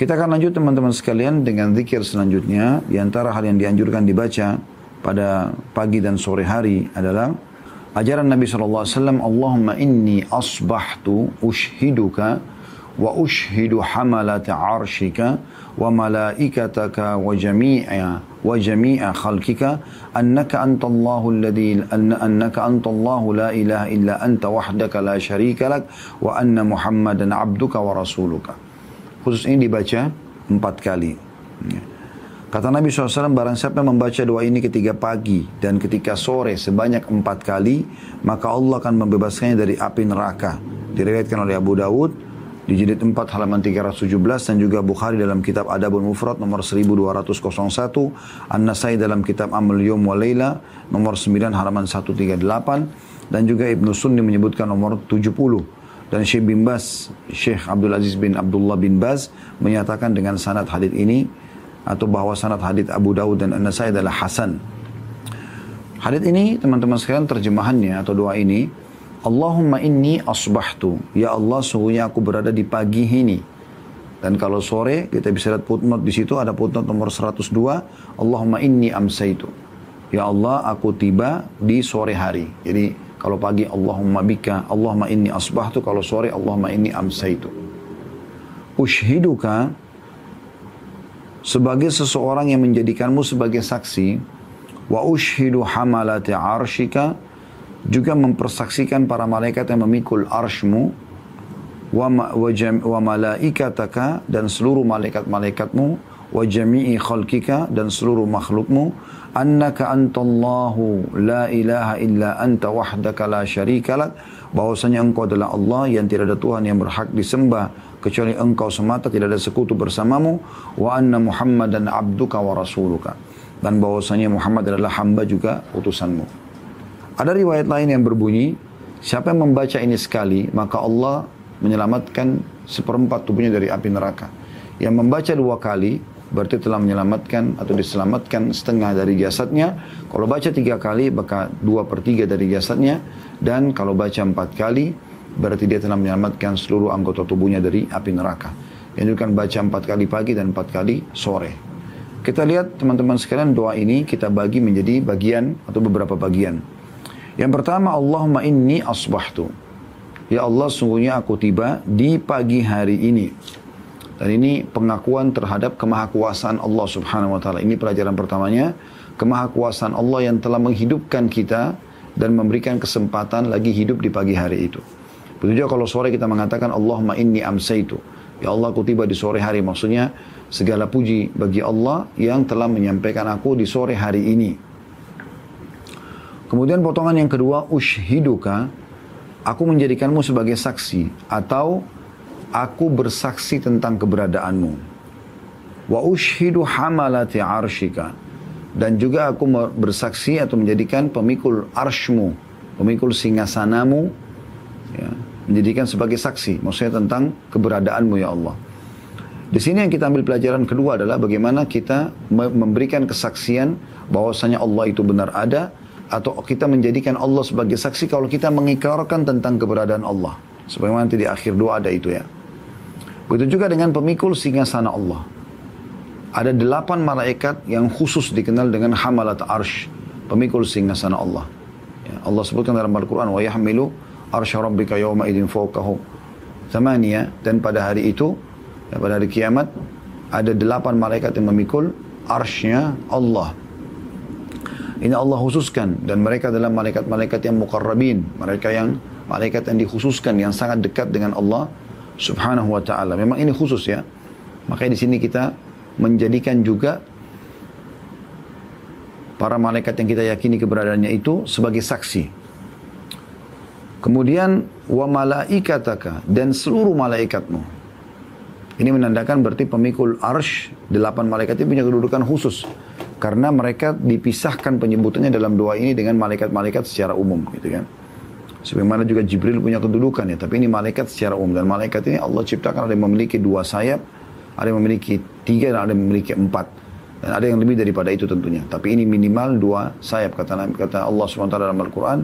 Kita akan lanjut teman-teman sekalian dengan zikir selanjutnya. Di antara hal yang dianjurkan dibaca pada pagi dan sore hari adalah ajaran Nabi SAW. Allahumma inni asbahtu ushhiduka wa ushhidu hamalata arshika wa malaikataka wa jami'a wa jami'a khalqika annaka antallahu alladhi annaka antallahu la ilaha illa anta wahdaka la syarika lak wa anna muhammadan abduka wa rasuluka. Khusus ini dibaca empat kali. Ya. Kata Nabi SAW, barang siapa yang membaca doa ini ketika pagi dan ketika sore sebanyak empat kali, maka Allah akan membebaskannya dari api neraka. Diriwayatkan oleh Abu Dawud di jilid 4 halaman 317 dan juga Bukhari dalam kitab Adabul Mufrad nomor 1201, An-Nasai dalam kitab Amal Yom wa Layla nomor 9 halaman 138 dan juga Ibnu Sunni menyebutkan nomor 70 dan Syekh bin Baz, Syekh Abdul Aziz bin Abdullah bin Baz menyatakan dengan sanad hadith ini atau bahwa sanad hadith Abu Dawud dan An-Nasai adalah hasan. Hadith ini teman-teman sekalian terjemahannya atau doa ini Allahumma inni asbahtu. Ya Allah sungguhnya aku berada di pagi ini. Dan kalau sore kita bisa lihat footnote di situ ada footnote nomor 102 Allahumma inni amsaitu. Ya Allah aku tiba di sore hari. Jadi kalau pagi Allahumma bika, Allahumma inni asbahtu. Kalau sore Allahumma inni amsaitu. Ushiduka sebagai seseorang yang menjadikanmu sebagai saksi. Wa ushidu hamalati arshika juga mempersaksikan para malaikat yang memikul arshmu wa, wa, jam, wa malaikataka dan seluruh malaikat-malaikatmu wa jami'i khalqika dan seluruh makhlukmu annaka antallahu la ilaha illa anta wahdaka la syarika lak. Bahwasanya engkau adalah Allah yang tidak ada Tuhan yang berhak disembah kecuali engkau semata tidak ada sekutu bersamamu. Wa anna muhammadan abduka wa rasuluka. Dan bahwasanya Muhammad adalah hamba juga utusanmu. Ada riwayat lain yang berbunyi siapa yang membaca ini sekali maka Allah menyelamatkan seperempat tubuhnya dari api neraka. Yang membaca dua kali berarti telah menyelamatkan atau diselamatkan setengah dari jasadnya. Kalau baca tiga kali, maka dua per tiga dari jasadnya. Dan kalau baca empat kali, berarti dia telah menyelamatkan seluruh anggota tubuhnya dari api neraka. Yang kan baca empat kali pagi dan empat kali sore. Kita lihat teman-teman sekalian doa ini kita bagi menjadi bagian atau beberapa bagian. Yang pertama Allahumma inni asbahtu. Ya Allah sungguhnya aku tiba di pagi hari ini. Dan ini pengakuan terhadap kemahakuasaan Allah subhanahu wa ta'ala. Ini pelajaran pertamanya. Kemahakuasaan Allah yang telah menghidupkan kita dan memberikan kesempatan lagi hidup di pagi hari itu. Begitu juga kalau sore kita mengatakan Allahumma inni amsaitu. Ya Allah aku tiba di sore hari. Maksudnya segala puji bagi Allah yang telah menyampaikan aku di sore hari ini. Kemudian potongan yang kedua, ushhiduka, aku menjadikanmu sebagai saksi atau aku bersaksi tentang keberadaanmu. Wa ushidu hamalati arshika. Dan juga aku bersaksi atau menjadikan pemikul arshmu, pemikul singgasanamu, ya, menjadikan sebagai saksi. Maksudnya tentang keberadaanmu ya Allah. Di sini yang kita ambil pelajaran kedua adalah bagaimana kita memberikan kesaksian bahwasanya Allah itu benar ada atau kita menjadikan Allah sebagai saksi kalau kita mengikrarkan tentang keberadaan Allah. Sebagaimana nanti di akhir doa ada itu ya. Begitu juga dengan pemikul singgasana Allah. Ada delapan malaikat yang khusus dikenal dengan hamalat arsh. Pemikul singgasana Allah. Ya, Allah sebutkan dalam Al-Quran. Wa yahmilu arsha rabbika yawma idin fawqahu. Thamaniya. Dan pada hari itu, ya, pada hari kiamat, ada delapan malaikat yang memikul arshnya Allah. Ini Allah khususkan dan mereka adalah malaikat-malaikat yang mukarrabin, mereka yang malaikat yang dikhususkan yang sangat dekat dengan Allah subhanahu wa ta'ala. Memang ini khusus ya. Makanya di sini kita menjadikan juga para malaikat yang kita yakini keberadaannya itu sebagai saksi. Kemudian wa malaikataka dan seluruh malaikatmu. Ini menandakan berarti pemikul arsh, delapan malaikat itu punya kedudukan khusus. Karena mereka dipisahkan penyebutannya dalam doa ini dengan malaikat-malaikat secara umum gitu kan. Sebagaimana juga Jibril punya kedudukan ya, tapi ini malaikat secara umum dan malaikat ini Allah ciptakan ada yang memiliki dua sayap, ada yang memiliki tiga dan ada yang memiliki empat dan ada yang lebih daripada itu tentunya. Tapi ini minimal dua sayap kata kata Allah swt dalam Al Quran,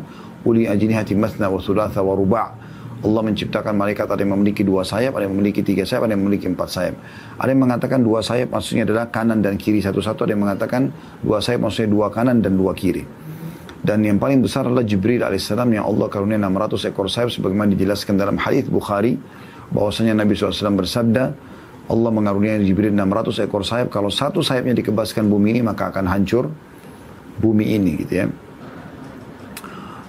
uli ajnihati masna wa thulatha wa ruba' Allah menciptakan malaikat ada yang memiliki dua sayap, ada yang memiliki tiga sayap, ada yang memiliki empat sayap. Ada yang mengatakan dua sayap maksudnya adalah kanan dan kiri satu-satu, ada yang mengatakan dua sayap maksudnya dua kanan dan dua kiri. Dan yang paling besar adalah Jibril alaihissalam yang Allah karunia 600 ekor sayap sebagaimana dijelaskan dalam hadis Bukhari bahwasanya Nabi SAW bersabda Allah mengaruniai Jibril 600 ekor sayap kalau satu sayapnya dikebaskan bumi ini maka akan hancur bumi ini gitu ya.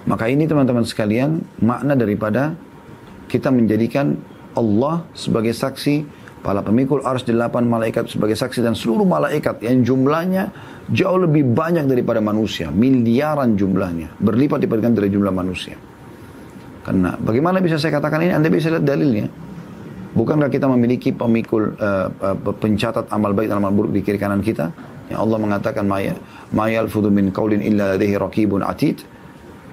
Maka ini teman-teman sekalian makna daripada kita menjadikan Allah sebagai saksi, para pemikul ars delapan malaikat sebagai saksi dan seluruh malaikat yang jumlahnya jauh lebih banyak daripada manusia, miliaran jumlahnya, berlipat-lipatkan dari jumlah manusia. Karena bagaimana bisa saya katakan ini? Anda bisa lihat dalilnya. Bukankah kita memiliki pemikul uh, pencatat amal baik dan amal buruk di kiri kanan kita? Yang Allah mengatakan maya mayal fudu min qaulin illa ladaihi raqibun atid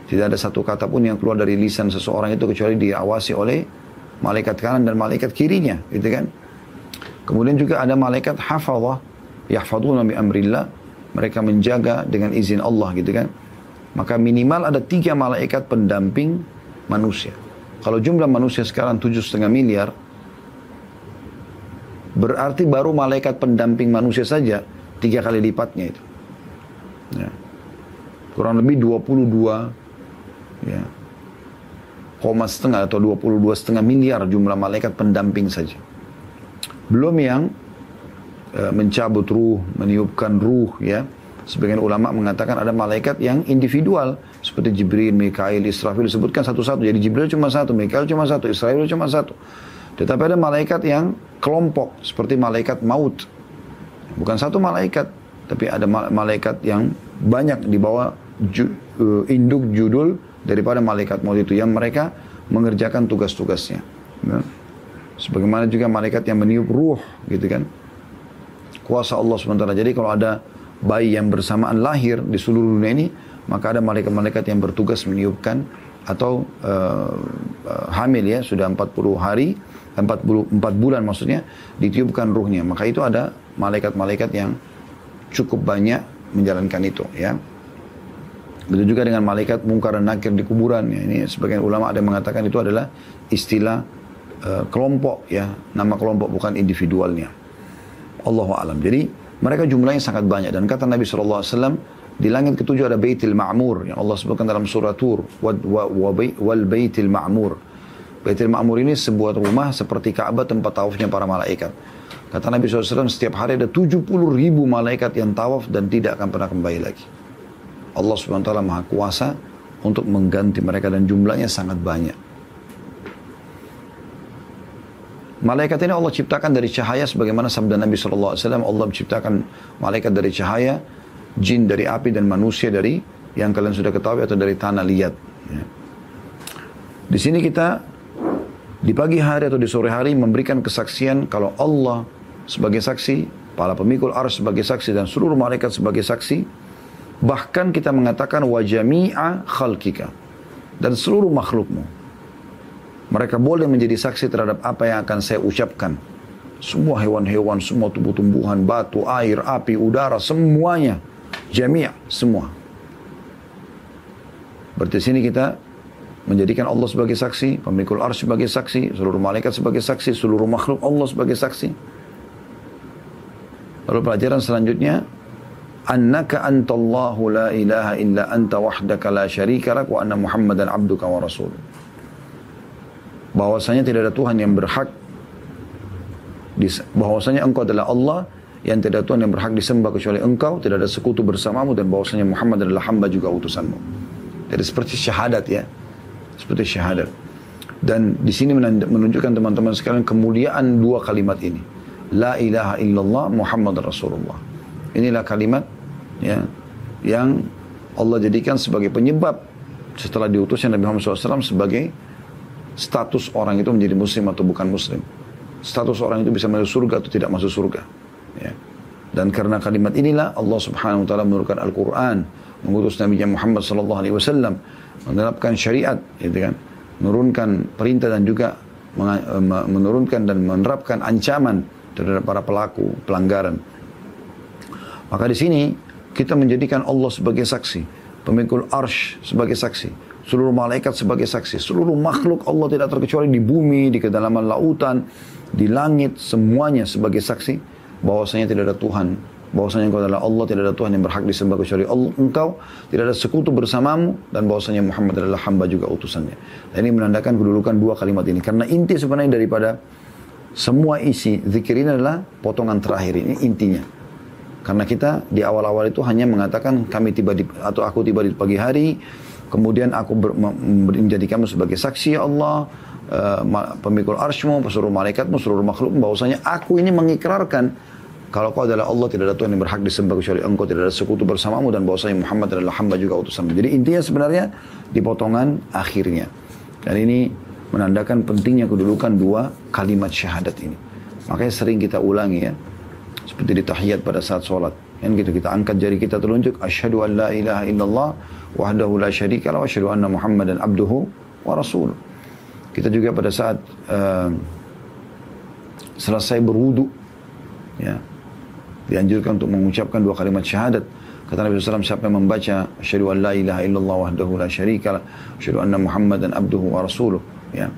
tidak ada satu kata pun yang keluar dari lisan seseorang itu kecuali diawasi oleh malaikat kanan dan malaikat kirinya, gitu kan? Kemudian juga ada malaikat hafazah, yahfaduna bi amrillah, mereka menjaga dengan izin Allah, gitu kan? Maka minimal ada tiga malaikat pendamping manusia. Kalau jumlah manusia sekarang tujuh setengah miliar, berarti baru malaikat pendamping manusia saja tiga kali lipatnya itu. Ya. Kurang lebih 22 ya, koma setengah atau 22 setengah miliar jumlah malaikat pendamping saja. Belum yang e, mencabut ruh, meniupkan ruh ya. Sebagian ulama mengatakan ada malaikat yang individual seperti Jibril, Mikail, Israfil disebutkan satu-satu. Jadi Jibril cuma satu, Mikail cuma satu, Israfil cuma satu. Tetapi ada malaikat yang kelompok seperti malaikat maut. Bukan satu malaikat, tapi ada malaikat yang banyak di bawah ju, uh, induk judul daripada malaikat maut itu yang mereka mengerjakan tugas-tugasnya. Ya. Sebagaimana juga malaikat yang meniup ruh gitu kan. Kuasa Allah sementara. Jadi kalau ada bayi yang bersamaan lahir di seluruh dunia ini, maka ada malaikat-malaikat yang bertugas meniupkan atau uh, uh, hamil ya sudah 40 hari 40 4 bulan maksudnya ditiupkan ruhnya maka itu ada malaikat-malaikat yang cukup banyak menjalankan itu ya Begitu juga dengan malaikat mungkar dan nakir di kuburan. Ya, ini sebagian ulama ada yang mengatakan itu adalah istilah uh, kelompok ya, nama kelompok bukan individualnya. Allah alam. Jadi mereka jumlahnya sangat banyak dan kata Nabi SAW di langit ketujuh ada Baitul Ma'mur yang Allah sebutkan dalam surah Tur wal Baitul Ma'mur. Baitul Ma'mur ini sebuah rumah seperti Ka'bah tempat tawafnya para malaikat. Kata Nabi SAW setiap hari ada 70 ribu malaikat yang tawaf dan tidak akan pernah kembali lagi. Allah ta'ala maha kuasa untuk mengganti mereka dan jumlahnya sangat banyak. Malaikat ini Allah ciptakan dari cahaya sebagaimana sabda Nabi SAW. Allah menciptakan malaikat dari cahaya, jin dari api dan manusia dari yang kalian sudah ketahui atau dari tanah liat. Ya. Di sini kita di pagi hari atau di sore hari memberikan kesaksian kalau Allah sebagai saksi, para pemikul ars sebagai saksi dan seluruh malaikat sebagai saksi Bahkan kita mengatakan wajami'a khalkika. Dan seluruh makhlukmu. Mereka boleh menjadi saksi terhadap apa yang akan saya ucapkan. Semua hewan-hewan, semua tumbuh-tumbuhan, batu, air, api, udara, semuanya. Jami'a, semua. Berarti sini kita menjadikan Allah sebagai saksi, pemikul ars sebagai saksi, seluruh malaikat sebagai saksi, seluruh makhluk Allah sebagai saksi. Lalu pelajaran selanjutnya, annaka antallahu la ilaha illa anta wahdaka la syarika lak wa anna muhammadan abduka wa rasul bahwasanya tidak ada Tuhan yang berhak bahwasanya engkau adalah Allah yang tidak ada Tuhan yang berhak disembah kecuali engkau tidak ada sekutu bersamamu dan bahwasanya Muhammad adalah hamba juga utusanmu. Jadi seperti syahadat ya seperti syahadat. Dan di sini menunjukkan teman-teman sekalian kemuliaan dua kalimat ini. La ilaha illallah Muhammad Rasulullah. Inilah kalimat ya yang Allah jadikan sebagai penyebab setelah diutusnya Nabi Muhammad SAW sebagai status orang itu menjadi muslim atau bukan muslim. Status orang itu bisa masuk surga atau tidak masuk surga. Ya. Dan karena kalimat inilah Allah Subhanahu wa taala menurunkan Al-Qur'an, mengutus Nabi Muhammad sallallahu alaihi wasallam, menerapkan syariat, gitu kan. Menurunkan perintah dan juga menurunkan dan menerapkan ancaman terhadap para pelaku pelanggaran. Maka di sini kita menjadikan Allah sebagai saksi, pemikul arsh sebagai saksi, seluruh malaikat sebagai saksi, seluruh makhluk Allah tidak terkecuali di bumi, di kedalaman lautan, di langit, semuanya sebagai saksi bahwasanya tidak ada Tuhan bahwasanya engkau adalah Allah, tidak ada Tuhan yang berhak disembah kecuali Allah. Engkau tidak ada sekutu bersamamu dan bahwasanya Muhammad adalah hamba juga utusannya. Dan ini menandakan kedudukan dua kalimat ini. Karena inti sebenarnya daripada semua isi zikir ini adalah potongan terakhir ini intinya. Karena kita di awal-awal itu hanya mengatakan kami tiba di atau aku tiba di pagi hari, kemudian aku ber, menjadikanmu sebagai saksi ya Allah, uh, pemikul arshmu, seluruh malaikatmu, seluruh makhluk bahwasanya aku ini mengikrarkan kalau kau adalah Allah, tidak ada Tuhan yang berhak disembah kecuali engkau, tidak ada sekutu bersamamu dan bahwasanya Muhammad adalah hamba juga utusan. Jadi intinya sebenarnya di potongan akhirnya. Dan ini menandakan pentingnya kedudukan dua kalimat syahadat ini. Makanya sering kita ulangi ya. Seperti di tahiyat pada saat sholat. Yang gitu kita angkat jari kita telunjuk. Asyhadu an la ilaha illallah wahdahu la syarika wa asyhadu anna muhammadan abduhu wa rasul. Kita juga pada saat uh, selesai berwudu ya dianjurkan untuk mengucapkan dua kalimat syahadat. Kata Nabi SAW, siapa yang membaca asyhadu an la ilaha illallah wahdahu la syarika asyhadu anna muhammadan abduhu wa rasuluh. Ya.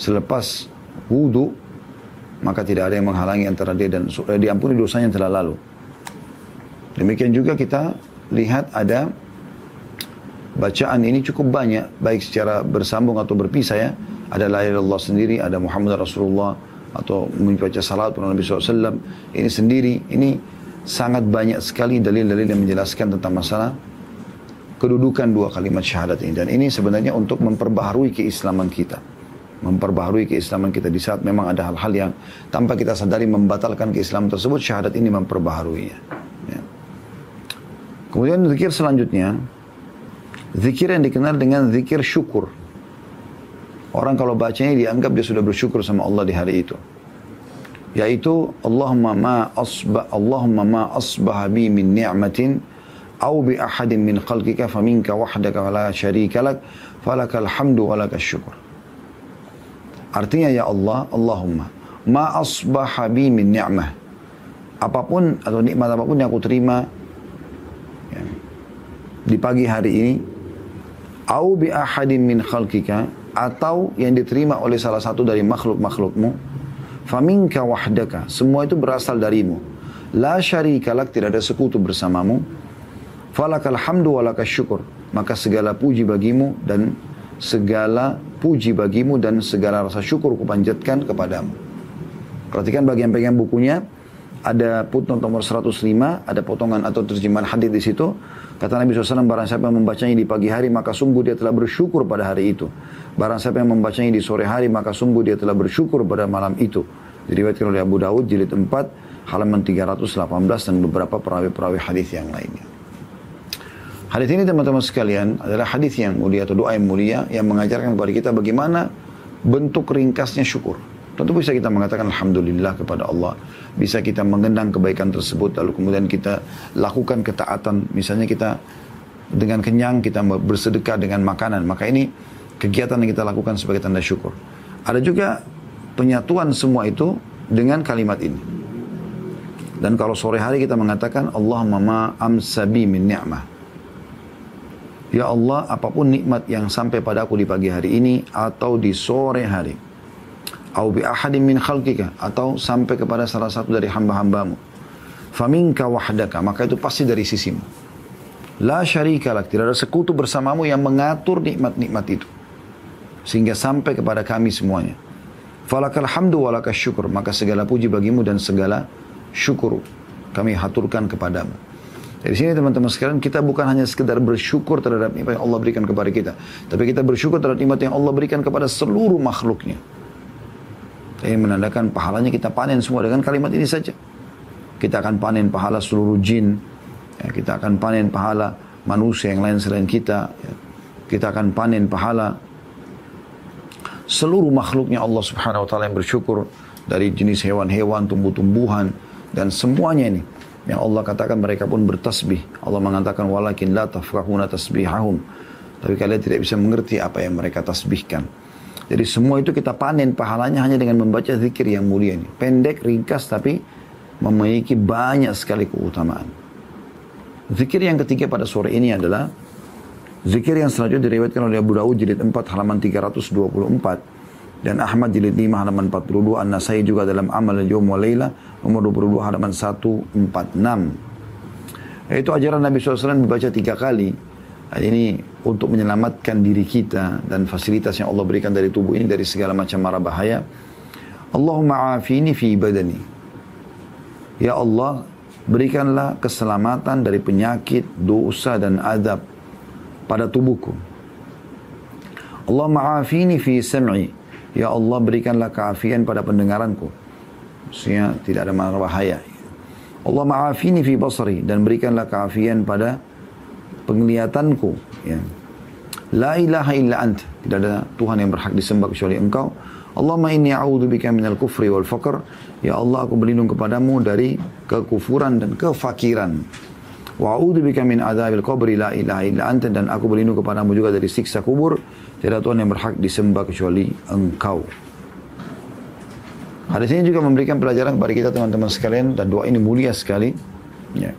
Selepas wudu, maka tidak ada yang menghalangi antara dia dan eh, diampuni dosanya yang telah lalu. Demikian juga kita lihat ada bacaan ini cukup banyak, baik secara bersambung atau berpisah ya. Ada la ilaha sendiri, ada Muhammad Rasulullah, atau membaca salat pada Nabi SAW ini sendiri ini sangat banyak sekali dalil-dalil yang menjelaskan tentang masalah kedudukan dua kalimat syahadat ini dan ini sebenarnya untuk memperbaharui keislaman kita memperbaharui keislaman kita di saat memang ada hal-hal yang tanpa kita sadari membatalkan keislaman tersebut syahadat ini memperbaharuinya ya. Kemudian zikir selanjutnya zikir yang dikenal dengan zikir syukur Orang kalau bacanya dianggap dia sudah bersyukur sama Allah di hari itu. Yaitu Allahumma ma asbah Allahumma ma asbah bi min ni'matin au bi ahadin min khalqika faminka wahdaka wa la syarika lak falakal hamdu wa lakas syukur. Artinya ya Allah, Allahumma ma asbah bi min ni'mah. Apa pun atau nikmat apa pun yang aku terima di pagi hari ini au bi ahadin min khalqika atau yang diterima oleh salah satu dari makhluk-makhlukmu faminka wahdaka semua itu berasal darimu. La syarika lak tidak ada sekutu bersamamu. Falakal hamdu walakas syukur maka segala puji bagimu dan segala puji bagimu dan segala rasa syukur kupanjatkan kepadamu. Perhatikan bagi yang pengen bukunya ada putnot nomor 105, ada potongan atau terjemahan hadis di situ. Kata Nabi SAW, barang siapa yang membacanya di pagi hari, maka sungguh dia telah bersyukur pada hari itu. Barang siapa yang membacanya di sore hari, maka sungguh dia telah bersyukur pada malam itu. Diriwayatkan oleh Abu Dawud, jilid 4, halaman 318 dan beberapa perawi-perawi hadis yang lainnya. Hadis ini teman-teman sekalian adalah hadis yang mulia atau doa yang mulia yang mengajarkan kepada kita bagaimana bentuk ringkasnya syukur. Tentu bisa kita mengatakan Alhamdulillah kepada Allah. Bisa kita mengenang kebaikan tersebut. Lalu kemudian kita lakukan ketaatan. Misalnya kita dengan kenyang kita bersedekah dengan makanan. Maka ini kegiatan yang kita lakukan sebagai tanda syukur. Ada juga penyatuan semua itu dengan kalimat ini. Dan kalau sore hari kita mengatakan Allahumma ma amsabi min ni'mah. Ya Allah, apa pun nikmat yang sampai pada aku di pagi hari ini atau di sore hari au bi ahadin min khalqika atau sampai kepada salah satu dari hamba-hambamu faminka wahdaka maka itu pasti dari sisimu la syarika lak tidak ada sekutu bersamamu yang mengatur nikmat-nikmat itu sehingga sampai kepada kami semuanya falakal hamdu walakas syukur maka segala puji bagimu dan segala syukur kami haturkan kepadamu dari sini teman-teman sekalian kita bukan hanya sekedar bersyukur terhadap nikmat yang Allah berikan kepada kita. Tapi kita bersyukur terhadap nikmat yang Allah berikan kepada seluruh makhluknya. Ini menandakan pahalanya kita panen semua dengan kalimat ini saja. Kita akan panen pahala seluruh jin. Ya, kita akan panen pahala manusia yang lain selain kita. Ya. Kita akan panen pahala seluruh makhluknya Allah subhanahu wa ta'ala yang bersyukur. Dari jenis hewan-hewan, tumbuh-tumbuhan. Dan semuanya ini. Yang Allah katakan mereka pun bertasbih. Allah mengatakan walakin la tafkahuna tasbihahum. Tapi kalian tidak bisa mengerti apa yang mereka tasbihkan. Jadi semua itu kita panen pahalanya hanya dengan membaca zikir yang mulia ini. Pendek, ringkas, tapi memiliki banyak sekali keutamaan. Zikir yang ketiga pada sore ini adalah Zikir yang selanjutnya diriwayatkan oleh Abu Dawud jilid 4 halaman 324 dan Ahmad jilid 5 halaman 42 An-Nasai juga dalam Amal al-Yawm wa Layla nomor 22 halaman 146 yaitu ajaran Nabi SAW dibaca tiga kali ini untuk menyelamatkan diri kita dan fasilitas yang Allah berikan dari tubuh ini dari segala macam mara bahaya Allahumma afini fi badani Ya Allah berikanlah keselamatan dari penyakit, dosa dan adab pada tubuhku. Allah ma'afini fi sam'i. Ya Allah berikanlah keafian pada pendengaranku. Maksudnya tidak ada marah bahaya. Allah ma'afini fi basari. Dan berikanlah keafian pada penglihatanku. Ya. La ilaha illa ant. Tidak ada Tuhan yang berhak disembah kecuali engkau. Allahumma inni a'udhu bika minal kufri wal faqr. Ya Allah aku berlindung kepadamu dari kekufuran dan kefakiran. Wa bika min adzabil qabri la ilaha illa anta dan aku berlindung kepadamu juga dari siksa kubur. Tidak Tuhan yang berhak disembah kecuali Engkau. Hadis ini juga memberikan pelajaran kepada kita teman-teman sekalian dan doa ini mulia sekali. Ya.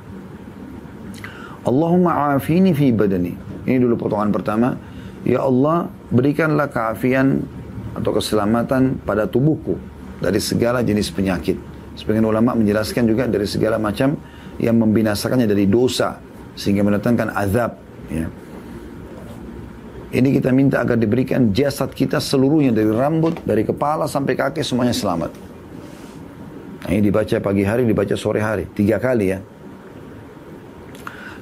Allahumma afini fi badani. Ini dulu potongan pertama. Ya Allah, berikanlah keafian atau keselamatan pada tubuhku dari segala jenis penyakit. Sebagian ulama menjelaskan juga dari segala macam yang membinasakannya dari dosa sehingga mendatangkan azab ya. Ini kita minta agar diberikan jasad kita seluruhnya dari rambut, dari kepala sampai kaki semuanya selamat. Ini dibaca pagi hari, dibaca sore hari, tiga kali ya.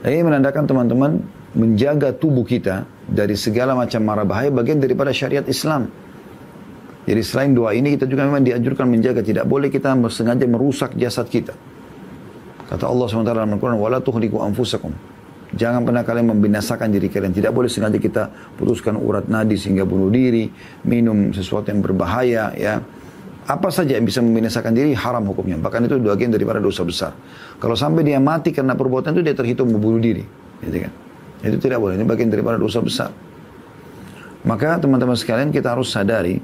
Dan ini menandakan teman-teman menjaga tubuh kita dari segala macam mara bahaya bagian daripada syariat Islam. Jadi selain doa ini kita juga memang dianjurkan menjaga tidak boleh kita sengaja merusak jasad kita. Kata Allah SWT dalam Al-Quran, وَلَا تُخْلِقُوا أَنفُسَكُمْ Jangan pernah kalian membinasakan diri kalian. Tidak boleh sengaja kita putuskan urat nadi sehingga bunuh diri, minum sesuatu yang berbahaya, ya. apa saja yang bisa membinasakan diri haram hukumnya. Bahkan itu bagian daripada dosa besar. Kalau sampai dia mati karena perbuatan itu dia terhitung membunuh diri, gitu kan. Itu tidak boleh. Ini bagian daripada dosa besar. Maka teman-teman sekalian kita harus sadari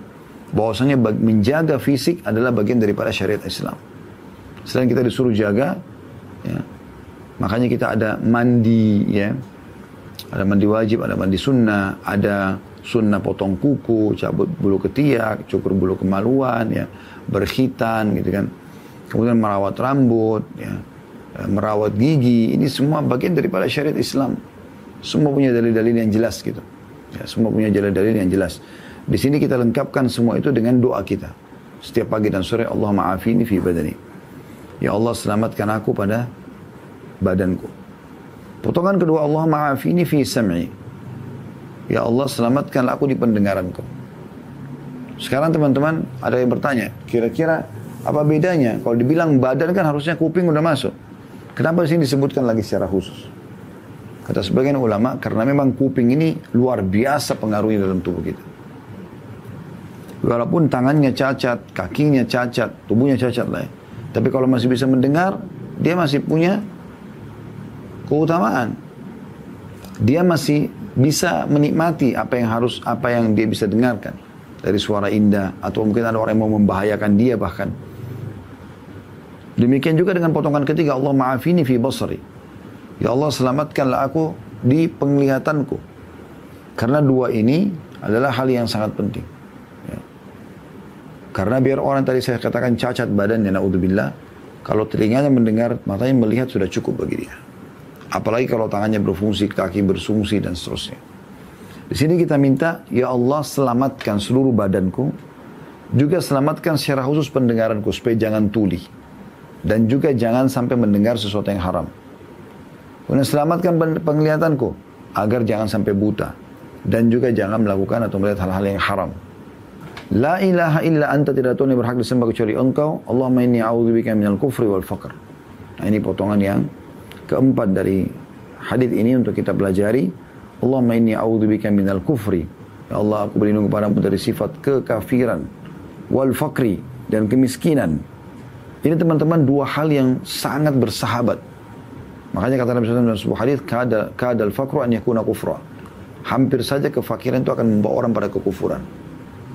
bahwasanya menjaga fisik adalah bagian daripada syariat Islam. Selain kita disuruh jaga, Ya. Makanya kita ada mandi ya. Ada mandi wajib, ada mandi sunnah, ada sunnah potong kuku, cabut bulu ketiak, cukur bulu kemaluan ya, berkhitan gitu kan. Kemudian merawat rambut ya, merawat gigi, ini semua bagian daripada syariat Islam. Semua punya dalil-dalil yang jelas gitu. Ya, semua punya dalil-dalil yang jelas. Di sini kita lengkapkan semua itu dengan doa kita. Setiap pagi dan sore Allah maafini fi badani. Ya Allah selamatkan aku pada badanku. Potongan kedua Allah maafini fi sam'i. Ya Allah selamatkanlah aku di pendengaranku. Sekarang teman-teman ada yang bertanya, kira-kira apa bedanya? Kalau dibilang badan kan harusnya kuping udah masuk. Kenapa sini disebutkan lagi secara khusus? Kata sebagian ulama, karena memang kuping ini luar biasa pengaruhnya dalam tubuh kita. Walaupun tangannya cacat, kakinya cacat, tubuhnya cacat lah ya. Tapi kalau masih bisa mendengar, dia masih punya keutamaan. Dia masih bisa menikmati apa yang harus apa yang dia bisa dengarkan dari suara indah atau mungkin ada orang yang mau membahayakan dia bahkan. Demikian juga dengan potongan ketiga Allah maafini fi basari. Ya Allah selamatkanlah aku di penglihatanku. Karena dua ini adalah hal yang sangat penting. Karena biar orang tadi saya katakan cacat badannya, naudzubillah. Kalau telinganya mendengar, matanya melihat sudah cukup bagi dia. Apalagi kalau tangannya berfungsi, kaki berfungsi dan seterusnya. Di sini kita minta, ya Allah selamatkan seluruh badanku, juga selamatkan secara khusus pendengaranku supaya jangan tuli. Dan juga jangan sampai mendengar sesuatu yang haram. Kemudian selamatkan penglihatanku agar jangan sampai buta. Dan juga jangan melakukan atau melihat hal-hal yang haram. La ilaha illa anta tidak Tuhan yang berhak disembah kecuali engkau. Allahumma inni a'udzubika minal kufri wal faqr. Nah ini potongan yang keempat dari hadis ini untuk kita pelajari. Allahumma inni a'udzubika minal kufri. Ya Allah aku berlindung kepadamu dari sifat kekafiran wal faqri dan kemiskinan. Ini teman-teman dua hal yang sangat bersahabat. Makanya kata Nabi SAW dalam sebuah hadis, kada kadal faqru an yakuna kufra. Hampir saja kefakiran itu akan membawa orang pada kekufuran.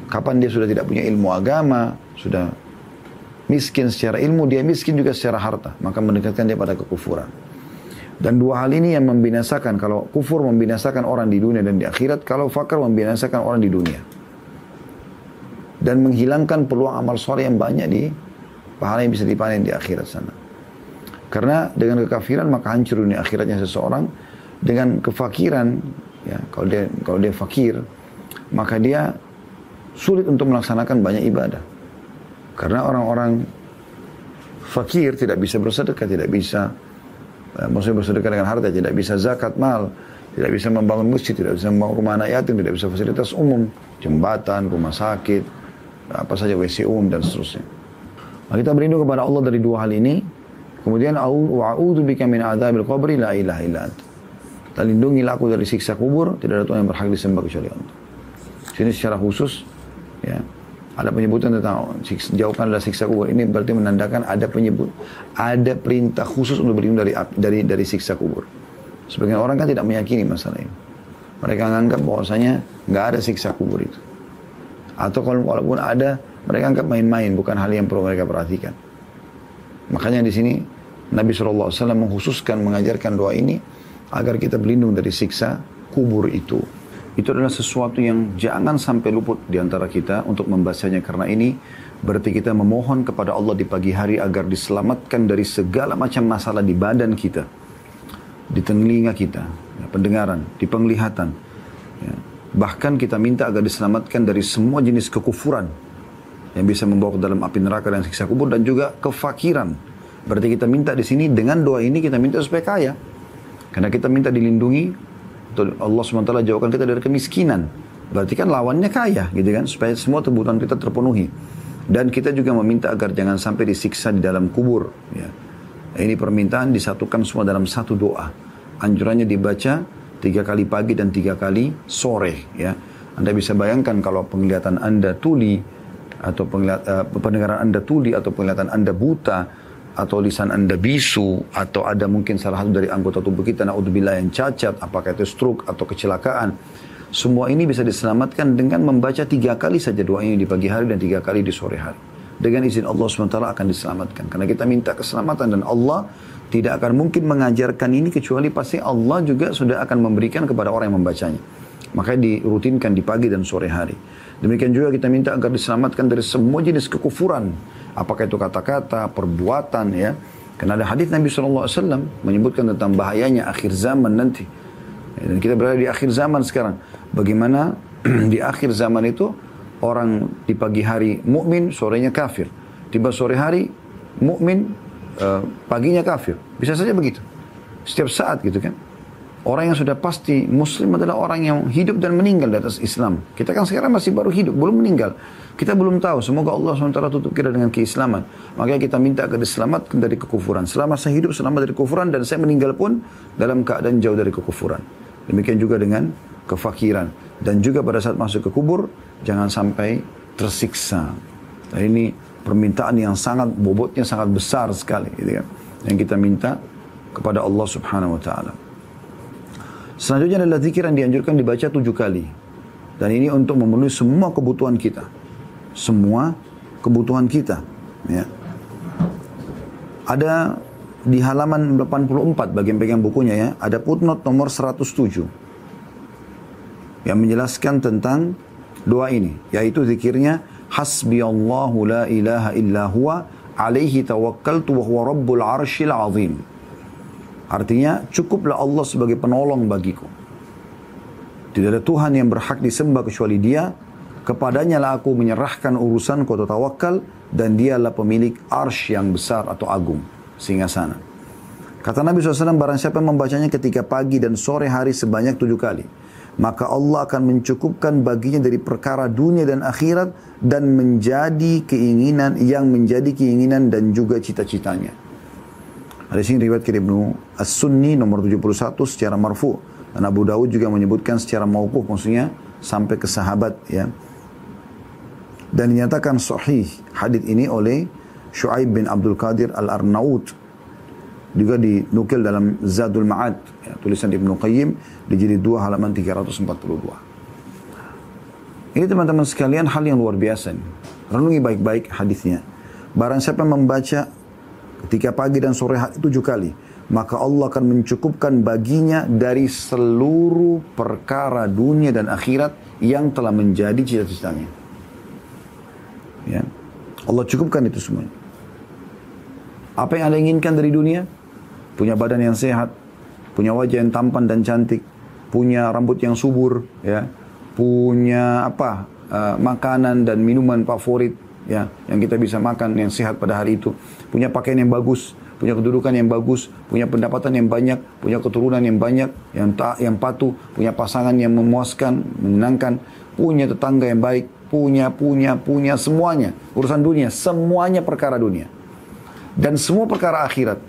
Kapan dia sudah tidak punya ilmu agama, sudah miskin secara ilmu, dia miskin juga secara harta. Maka mendekatkan dia pada kekufuran. Dan dua hal ini yang membinasakan. Kalau kufur membinasakan orang di dunia dan di akhirat. Kalau fakir membinasakan orang di dunia. Dan menghilangkan peluang amal soleh yang banyak di pahala yang bisa dipanen di akhirat sana. Karena dengan kekafiran maka hancur dunia akhiratnya seseorang. Dengan kefakiran, ya kalau dia kalau dia fakir, maka dia sulit untuk melaksanakan banyak ibadah. Karena orang-orang fakir tidak bisa bersedekah, tidak bisa maksudnya bersedekah dengan harta, tidak bisa zakat mal, tidak bisa membangun masjid, tidak bisa membangun rumah anak yatim, tidak bisa fasilitas umum, jembatan, rumah sakit, apa saja WC umum dan seterusnya. Nah, kita berlindung kepada Allah dari dua hal ini. Kemudian wa'udzu bika min adzabil qabri la ilaha illa anta. Dan lindungilah aku dari siksa kubur, tidak ada Tuhan yang berhak disembah kecuali Allah. Sini secara khusus ya, ada penyebutan tentang jauhkanlah siksa kubur ini berarti menandakan ada penyebut ada perintah khusus untuk berlindung dari dari dari siksa kubur. Sebagian orang kan tidak meyakini masalah ini. Mereka menganggap bahwasanya nggak ada siksa kubur itu. Atau kalau walaupun ada, mereka anggap main-main, bukan hal yang perlu mereka perhatikan. Makanya di sini Nabi SAW menghususkan mengajarkan doa ini agar kita berlindung dari siksa kubur itu itu adalah sesuatu yang jangan sampai luput di antara kita untuk membacanya karena ini berarti kita memohon kepada Allah di pagi hari agar diselamatkan dari segala macam masalah di badan kita, di telinga kita, ya, pendengaran, di penglihatan. Ya. Bahkan kita minta agar diselamatkan dari semua jenis kekufuran yang bisa membawa ke dalam api neraka dan siksa kubur dan juga kefakiran. Berarti kita minta di sini dengan doa ini kita minta supaya kaya. Karena kita minta dilindungi Allah SWT jauhkan kita dari kemiskinan. Berarti kan lawannya kaya gitu kan. Supaya semua kebutuhan kita terpenuhi. Dan kita juga meminta agar jangan sampai disiksa di dalam kubur. Ya. Ini permintaan disatukan semua dalam satu doa. Anjurannya dibaca tiga kali pagi dan tiga kali sore. Ya. Anda bisa bayangkan kalau penglihatan Anda tuli atau penglihatan, uh, pendengaran Anda tuli atau penglihatan Anda buta atau lisan anda bisu atau ada mungkin salah satu dari anggota tubuh kita naudzubillah yang cacat apakah itu stroke atau kecelakaan. Semua ini bisa diselamatkan dengan membaca tiga kali saja doa ini di pagi hari dan tiga kali di sore hari. Dengan izin Allah SWT akan diselamatkan. Karena kita minta keselamatan dan Allah tidak akan mungkin mengajarkan ini kecuali pasti Allah juga sudah akan memberikan kepada orang yang membacanya. Makanya dirutinkan di pagi dan sore hari. Demikian juga kita minta agar diselamatkan dari semua jenis kekufuran Apakah itu kata-kata, perbuatan ya. Karena ada hadis Nabi SAW menyebutkan tentang bahayanya akhir zaman nanti. Dan kita berada di akhir zaman sekarang. Bagaimana di akhir zaman itu orang di pagi hari mukmin, sorenya kafir. Tiba sore hari mukmin, uh, paginya kafir. Bisa saja begitu. Setiap saat gitu kan. Orang yang sudah pasti muslim adalah orang yang hidup dan meninggal di atas Islam. Kita kan sekarang masih baru hidup, belum meninggal. Kita belum tahu. Semoga Allah SWT tutup kita dengan keislaman. Makanya kita minta agar diselamatkan dari kekufuran. Selama saya hidup selamat dari kekufuran dan saya meninggal pun dalam keadaan jauh dari kekufuran. Demikian juga dengan kefakiran. Dan juga pada saat masuk ke kubur, jangan sampai tersiksa. Dan ini permintaan yang sangat, bobotnya sangat besar sekali. Gitu kan. Yang kita minta kepada Allah Subhanahu Wa Taala. Selanjutnya adalah zikir yang dianjurkan dibaca tujuh kali. Dan ini untuk memenuhi semua kebutuhan kita. Semua kebutuhan kita. Ya. Ada di halaman 84 bagian pegang bukunya ya, ada footnote nomor 107 yang menjelaskan tentang doa ini, yaitu zikirnya hasbi Allahu la ilaha illa huwa alaihi tawakkaltu wa huwa rabbul arshil azim. Artinya cukuplah Allah sebagai penolong bagiku. Tidak ada Tuhan yang berhak disembah kecuali dia. Kepadanya lah aku menyerahkan urusan atau tawakal dan dialah pemilik arsh yang besar atau agung. Sehingga sana. Kata Nabi SAW, barang siapa membacanya ketika pagi dan sore hari sebanyak tujuh kali. Maka Allah akan mencukupkan baginya dari perkara dunia dan akhirat dan menjadi keinginan yang menjadi keinginan dan juga cita-citanya. Ada sini riwayat Ibnu As-Sunni nomor 71 secara marfu. Dan Abu Dawud juga menyebutkan secara mauquf maksudnya sampai ke sahabat ya. Dan dinyatakan sahih hadis ini oleh Shu'aib bin Abdul Qadir Al-Arnaut juga dinukil dalam Zadul Ma'ad ya, tulisan Ibnu Qayyim di jilid 2 halaman 342. Ini teman-teman sekalian hal yang luar biasa. Renungi baik-baik hadisnya. Barang siapa membaca ketika pagi dan sore hari tujuh kali, maka Allah akan mencukupkan baginya dari seluruh perkara dunia dan akhirat yang telah menjadi cita-citanya. Ya. Allah cukupkan itu semua. Apa yang Anda inginkan dari dunia? Punya badan yang sehat, punya wajah yang tampan dan cantik, punya rambut yang subur, ya, punya apa uh, makanan dan minuman favorit, ya, yang kita bisa makan yang sehat pada hari itu, punya pakaian yang bagus, punya kedudukan yang bagus, punya pendapatan yang banyak, punya keturunan yang banyak, yang tak, yang patuh, punya pasangan yang memuaskan, menyenangkan, punya tetangga yang baik, punya, punya, punya semuanya urusan dunia, semuanya perkara dunia, dan semua perkara akhirat.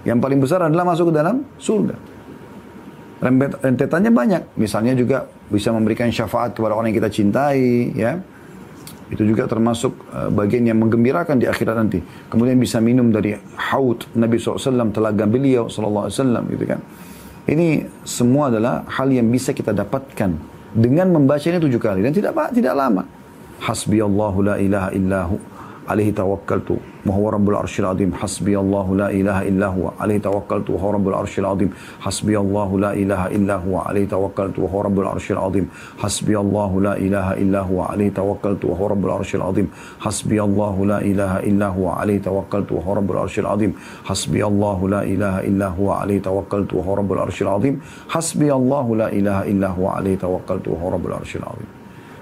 Yang paling besar adalah masuk ke dalam surga. Rentetannya banyak. Misalnya juga bisa memberikan syafaat kepada orang yang kita cintai, ya. Itu juga termasuk uh, bagian yang menggembirakan di akhirat nanti. Kemudian bisa minum dari haud Nabi SAW, telaga beliau SAW, gitu kan. Ini semua adalah hal yang bisa kita dapatkan dengan membaca ini tujuh kali dan tidak tidak lama. Hasbi Allahu la ilaha illahu alaihi tawakkaltu. Wa huwa rabbul arsyil azim. Hasbi Allahu la ilaha illa huwa. Alaihi tawakkaltu. Wa huwa rabbul arsyil azim. Hasbi Allahu la ilaha illa huwa. Alaihi tawakkaltu. Wa huwa rabbul arsyil azim. Hasbi Allahu la ilaha illa huwa. Alaihi tawakkaltu. Wa huwa rabbul arsyil azim. Hasbi Allahu la ilaha illa huwa. Alaihi tawakkaltu. Wa huwa rabbul arsyil azim. Hasbi Allahu la ilaha illa huwa. Alaihi tawakkaltu. Wa huwa rabbul arsyil azim. Hasbi Allahu la ilaha illa huwa. Alaihi tawakkaltu. Wa huwa rabbul arsyil azim.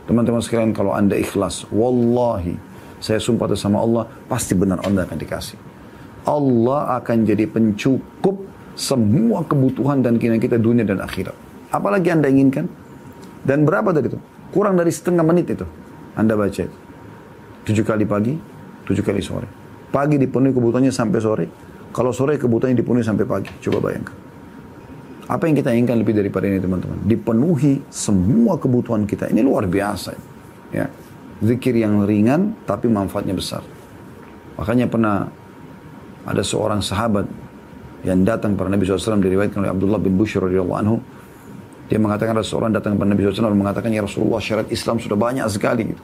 Teman-teman sekalian kalau anda ikhlas, wallahi saya sumpah atas sama Allah, pasti benar Anda akan dikasih. Allah akan jadi pencukup semua kebutuhan dan keinginan kita dunia dan akhirat. Apalagi Anda inginkan? Dan berapa dari itu? Kurang dari setengah menit itu. Anda baca itu. Tujuh kali pagi, tujuh kali sore. Pagi dipenuhi kebutuhannya sampai sore. Kalau sore kebutuhannya dipenuhi sampai pagi. Coba bayangkan. Apa yang kita inginkan lebih daripada ini teman-teman? Dipenuhi semua kebutuhan kita. Ini luar biasa. Ya zikir yang ringan tapi manfaatnya besar. Makanya pernah ada seorang sahabat yang datang kepada Nabi SAW diriwayatkan oleh Abdullah bin Bushr radhiyallahu anhu. Dia mengatakan ada seorang datang kepada Nabi SAW mengatakan ya Rasulullah syariat Islam sudah banyak sekali. Gitu.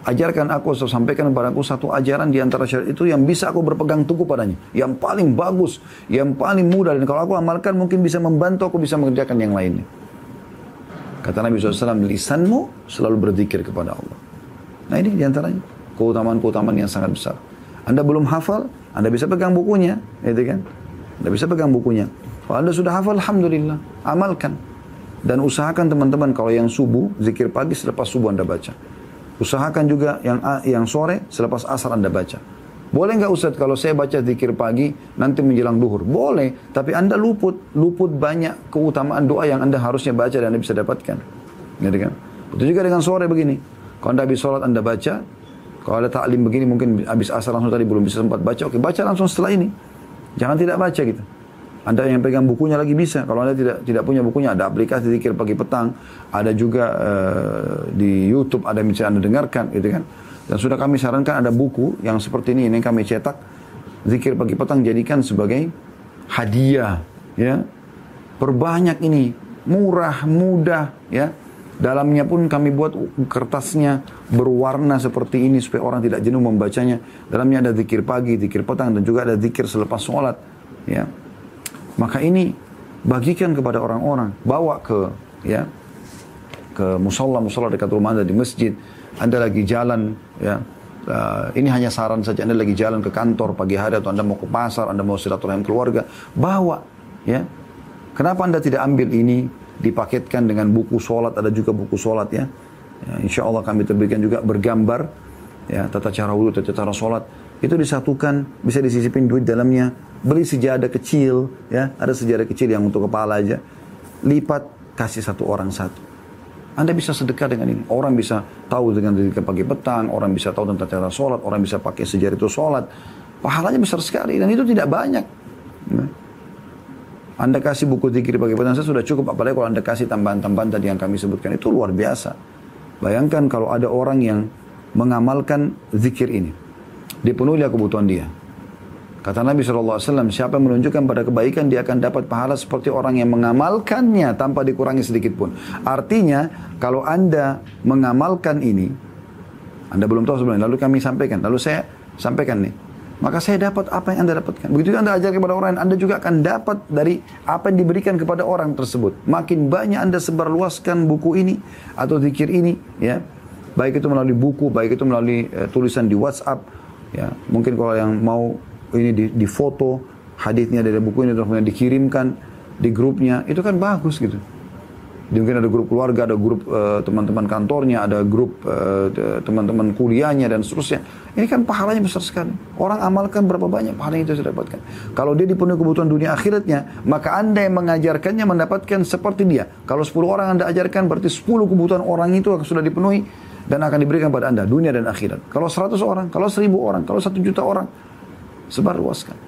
Ajarkan aku, saya sampaikan kepada aku satu ajaran di antara syariat itu yang bisa aku berpegang teguh padanya. Yang paling bagus, yang paling mudah. Dan kalau aku amalkan mungkin bisa membantu aku bisa mengerjakan yang lainnya. Kata Nabi SAW, lisanmu selalu berzikir kepada Allah. Nah ini di antaranya keutamaan-keutamaan yang sangat besar. Anda belum hafal, Anda bisa pegang bukunya, gitu kan? Anda bisa pegang bukunya. Kalau Anda sudah hafal, Alhamdulillah, amalkan. Dan usahakan teman-teman kalau yang subuh, zikir pagi selepas subuh Anda baca. Usahakan juga yang yang sore selepas asar Anda baca. Boleh nggak Ustaz kalau saya baca zikir pagi nanti menjelang duhur? Boleh, tapi Anda luput, luput banyak keutamaan doa yang Anda harusnya baca dan Anda bisa dapatkan. Gitu kan? Betul juga dengan sore begini. Kalau anda habis sholat anda baca, kalau ada taklim begini mungkin habis asar langsung tadi belum bisa sempat baca, oke baca langsung setelah ini. Jangan tidak baca gitu. Anda yang pegang bukunya lagi bisa. Kalau Anda tidak tidak punya bukunya, ada aplikasi zikir pagi petang, ada juga uh, di YouTube ada bisa Anda dengarkan, gitu kan. Dan sudah kami sarankan ada buku yang seperti ini, ini kami cetak zikir pagi petang jadikan sebagai hadiah, ya. Perbanyak ini, murah, mudah, ya. Dalamnya pun kami buat kertasnya berwarna seperti ini supaya orang tidak jenuh membacanya. Dalamnya ada zikir pagi, zikir petang dan juga ada zikir selepas sholat. Ya. Maka ini bagikan kepada orang-orang, bawa ke ya ke musola musola dekat rumah anda di masjid. Anda lagi jalan ya Uh, ini hanya saran saja Anda lagi jalan ke kantor pagi hari atau Anda mau ke pasar, Anda mau silaturahim keluarga, bawa ya. Kenapa Anda tidak ambil ini dipaketkan dengan buku sholat, ada juga buku sholat ya. ya insya Allah kami terbitkan juga bergambar, ya tata cara wudhu, tata cara sholat. Itu disatukan, bisa disisipin duit dalamnya. Beli sejadah kecil, ya ada sejadah kecil yang untuk kepala aja. Lipat, kasih satu orang satu. Anda bisa sedekah dengan ini. Orang bisa tahu dengan sedekah pagi petang, orang bisa tahu tentang cara sholat, orang bisa pakai sejarah itu sholat. Pahalanya besar sekali dan itu tidak banyak. Anda kasih buku zikir pagi petang saya sudah cukup. Apalagi kalau Anda kasih tambahan-tambahan tadi yang kami sebutkan. Itu luar biasa. Bayangkan kalau ada orang yang mengamalkan zikir ini. Dipenuhi kebutuhan dia. Kata Nabi SAW, siapa yang menunjukkan pada kebaikan, dia akan dapat pahala seperti orang yang mengamalkannya tanpa dikurangi sedikit pun. Artinya, kalau Anda mengamalkan ini, Anda belum tahu sebelumnya, lalu kami sampaikan, lalu saya sampaikan nih. Maka saya dapat apa yang Anda dapatkan. Begitu Anda ajar kepada orang lain, Anda juga akan dapat dari apa yang diberikan kepada orang tersebut. Makin banyak Anda sebarluaskan buku ini atau zikir ini, ya. Baik itu melalui buku, baik itu melalui uh, tulisan di WhatsApp, ya. Mungkin kalau yang mau ini di, di foto, hadisnya dari buku ini terus dikirimkan di grupnya, itu kan bagus gitu. Mungkin ada grup keluarga, ada grup uh, teman-teman kantornya, ada grup uh, teman-teman kuliahnya dan seterusnya. Ini kan pahalanya besar sekali. Orang amalkan berapa banyak pahala yang itu sudah dapatkan. Kalau dia dipenuhi kebutuhan dunia akhiratnya, maka anda yang mengajarkannya mendapatkan seperti dia. Kalau 10 orang anda ajarkan berarti 10 kebutuhan orang itu sudah dipenuhi dan akan diberikan pada anda dunia dan akhirat. Kalau 100 orang, kalau 1000 orang, kalau 1 juta orang, sebar luaskan.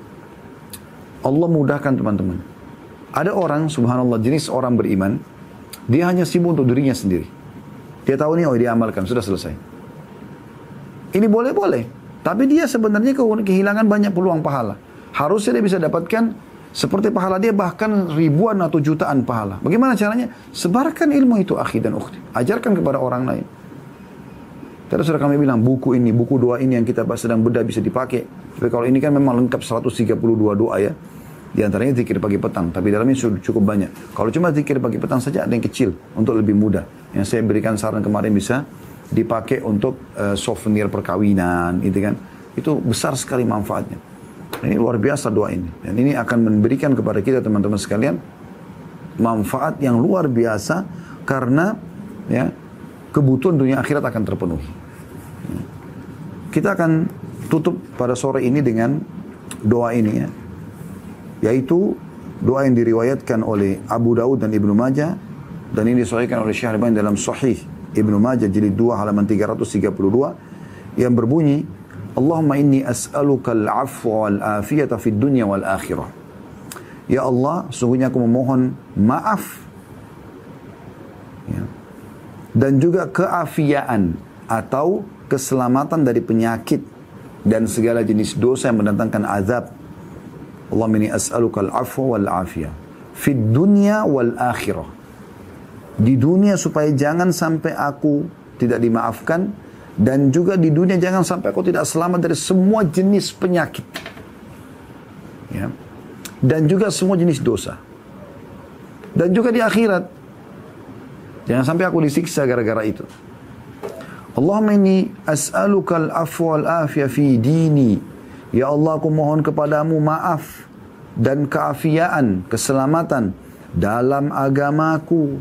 Allah mudahkan teman-teman. Ada orang, subhanallah, jenis orang beriman, dia hanya sibuk untuk dirinya sendiri. Dia tahu nih, oh dia amalkan, sudah selesai. Ini boleh-boleh. Tapi dia sebenarnya kehilangan banyak peluang pahala. Harusnya dia bisa dapatkan seperti pahala dia bahkan ribuan atau jutaan pahala. Bagaimana caranya? Sebarkan ilmu itu akhi dan ukhti. Ajarkan kepada orang lain. Tadi sudah kami bilang buku ini, buku doa ini yang kita sedang bedah bisa dipakai. Tapi kalau ini kan memang lengkap 132 doa ya. Di antaranya zikir pagi petang, tapi dalamnya sudah cukup banyak. Kalau cuma zikir pagi petang saja ada yang kecil untuk lebih mudah. Yang saya berikan saran kemarin bisa dipakai untuk uh, souvenir perkawinan, gitu kan. Itu besar sekali manfaatnya. Ini luar biasa doa ini. Dan ini akan memberikan kepada kita teman-teman sekalian manfaat yang luar biasa karena ya kebutuhan dunia akhirat akan terpenuhi. Kita akan tutup pada sore ini dengan doa ini ya yaitu doa yang diriwayatkan oleh Abu Daud dan Ibnu Majah dan ini disahihkan oleh Syekh Albani dalam Sahih Ibnu Majah jilid 2 halaman 332 yang berbunyi Allahumma inni as'aluka al-afwa wal afiyata fid dunya wal akhirah Ya Allah sungguhnya aku memohon maaf. Ya. dan juga keafiaan atau keselamatan dari penyakit dan segala jenis dosa yang mendatangkan azab Allah ini as'aluka al-afwa wal afiyah. Fid dunya wal akhirah. Di dunia supaya jangan sampai aku tidak dimaafkan. Dan juga di dunia jangan sampai aku tidak selamat dari semua jenis penyakit. Ya. Dan juga semua jenis dosa. Dan juga di akhirat. Jangan sampai aku disiksa gara-gara itu. Allahumma inni as'aluka al-afwa wal afiyah fi dini Ya Allah aku mohon kepadamu maaf dan keafiaan, keselamatan dalam agamaku.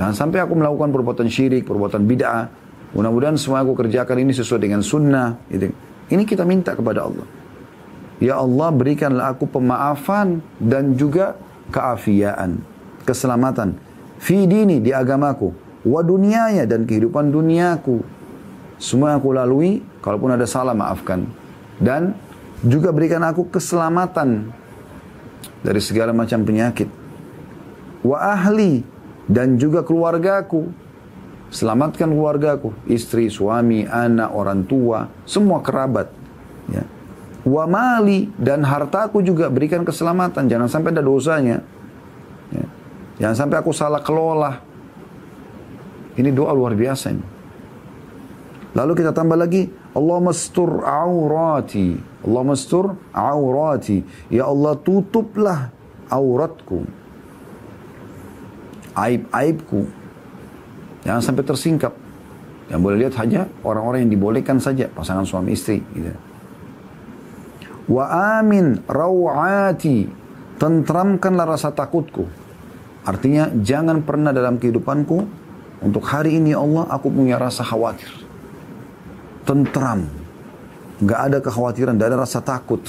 Jangan sampai aku melakukan perbuatan syirik, perbuatan bid'ah. Mudah-mudahan semua aku kerjakan ini sesuai dengan sunnah. Ini kita minta kepada Allah. Ya Allah berikanlah aku pemaafan dan juga keafiaan, keselamatan. Fi dini di agamaku. Wa dunianya dan kehidupan duniaku. Semua aku lalui, kalaupun ada salah maafkan dan juga berikan aku keselamatan dari segala macam penyakit. Wa ahli dan juga keluargaku. Selamatkan keluargaku, istri, suami, anak, orang tua, semua kerabat. Ya. Wa mali dan hartaku juga berikan keselamatan, jangan sampai ada dosanya. Ya. Jangan sampai aku salah kelola. Ini doa luar biasa ini. Lalu kita tambah lagi, Allah mastur aurati. Allah mastur aurati. Ya Allah tutuplah auratku. Aib-aibku. Jangan sampai tersingkap. Yang boleh lihat hanya orang-orang yang dibolehkan saja. Pasangan suami istri. Gitu. Wa amin rawati. Tentramkanlah rasa takutku. Artinya jangan pernah dalam kehidupanku. Untuk hari ini ya Allah aku punya rasa khawatir tentram, nggak ada kekhawatiran, nggak ada rasa takut.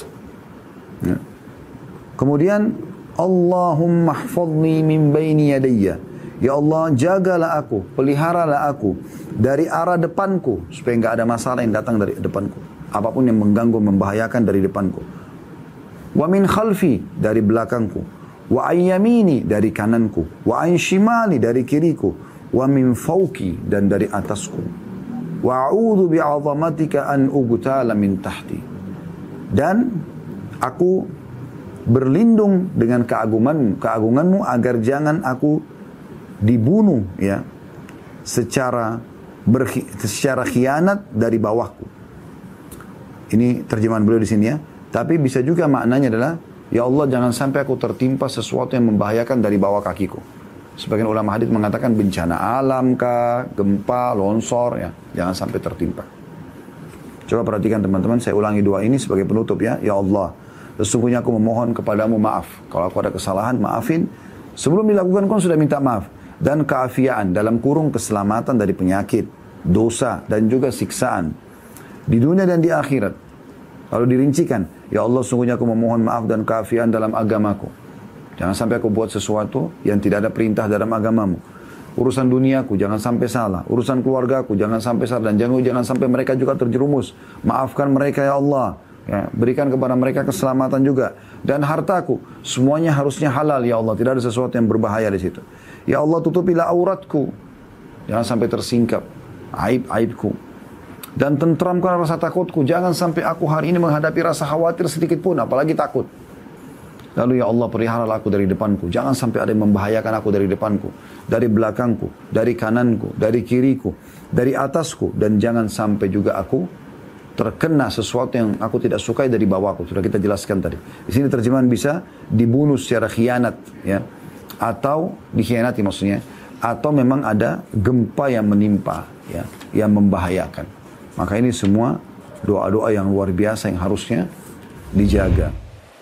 Ya. Kemudian Allahumma hfadni min baini yadayya. Ya Allah jagalah aku, peliharalah aku dari arah depanku supaya nggak ada masalah yang datang dari depanku. Apa pun yang mengganggu, membahayakan dari depanku. Wa min khalfi dari belakangku. Wa ayyamini dari kananku. Wa an shimali dari kiriku. Wa min fauki dan dari atasku Wa'udhu bi'azamatika an ugtala min tahti. Dan aku berlindung dengan keagungan keagunganmu agar jangan aku dibunuh ya secara berhi, secara khianat dari bawahku. Ini terjemahan beliau di sini ya. Tapi bisa juga maknanya adalah, Ya Allah jangan sampai aku tertimpa sesuatu yang membahayakan dari bawah kakiku. Sebagian ulama hadis mengatakan bencana alam kah, gempa, longsor, ya jangan sampai tertimpa. Coba perhatikan teman-teman, saya ulangi doa ini sebagai penutup ya. Ya Allah, sesungguhnya aku memohon kepadamu maaf. Kalau aku ada kesalahan, maafin. Sebelum dilakukan kau sudah minta maaf. Dan keafiaan dalam kurung keselamatan dari penyakit, dosa, dan juga siksaan. Di dunia dan di akhirat. Lalu dirincikan, Ya Allah sungguhnya aku memohon maaf dan keafiaan dalam agamaku. Jangan sampai aku buat sesuatu yang tidak ada perintah dalam agamamu Urusan duniaku jangan sampai salah. Urusan keluargaku jangan sampai salah. Dan jangan, jangan sampai mereka juga terjerumus. Maafkan mereka ya Allah. Ya, berikan kepada mereka keselamatan juga. Dan hartaku, semuanya harusnya halal ya Allah. Tidak ada sesuatu yang berbahaya di situ. Ya Allah tutupilah auratku. Jangan sampai tersingkap aib-aibku. Dan tentramkan rasa takutku. Jangan sampai aku hari ini menghadapi rasa khawatir sedikit pun. Apalagi takut. Lalu ya Allah peliharalah aku dari depanku. Jangan sampai ada yang membahayakan aku dari depanku. Dari belakangku, dari kananku, dari kiriku, dari atasku. Dan jangan sampai juga aku terkena sesuatu yang aku tidak sukai dari bawahku. Sudah kita jelaskan tadi. Di sini terjemahan bisa dibunuh secara khianat. ya Atau dikhianati maksudnya. Atau memang ada gempa yang menimpa. ya Yang membahayakan. Maka ini semua doa-doa yang luar biasa yang harusnya dijaga.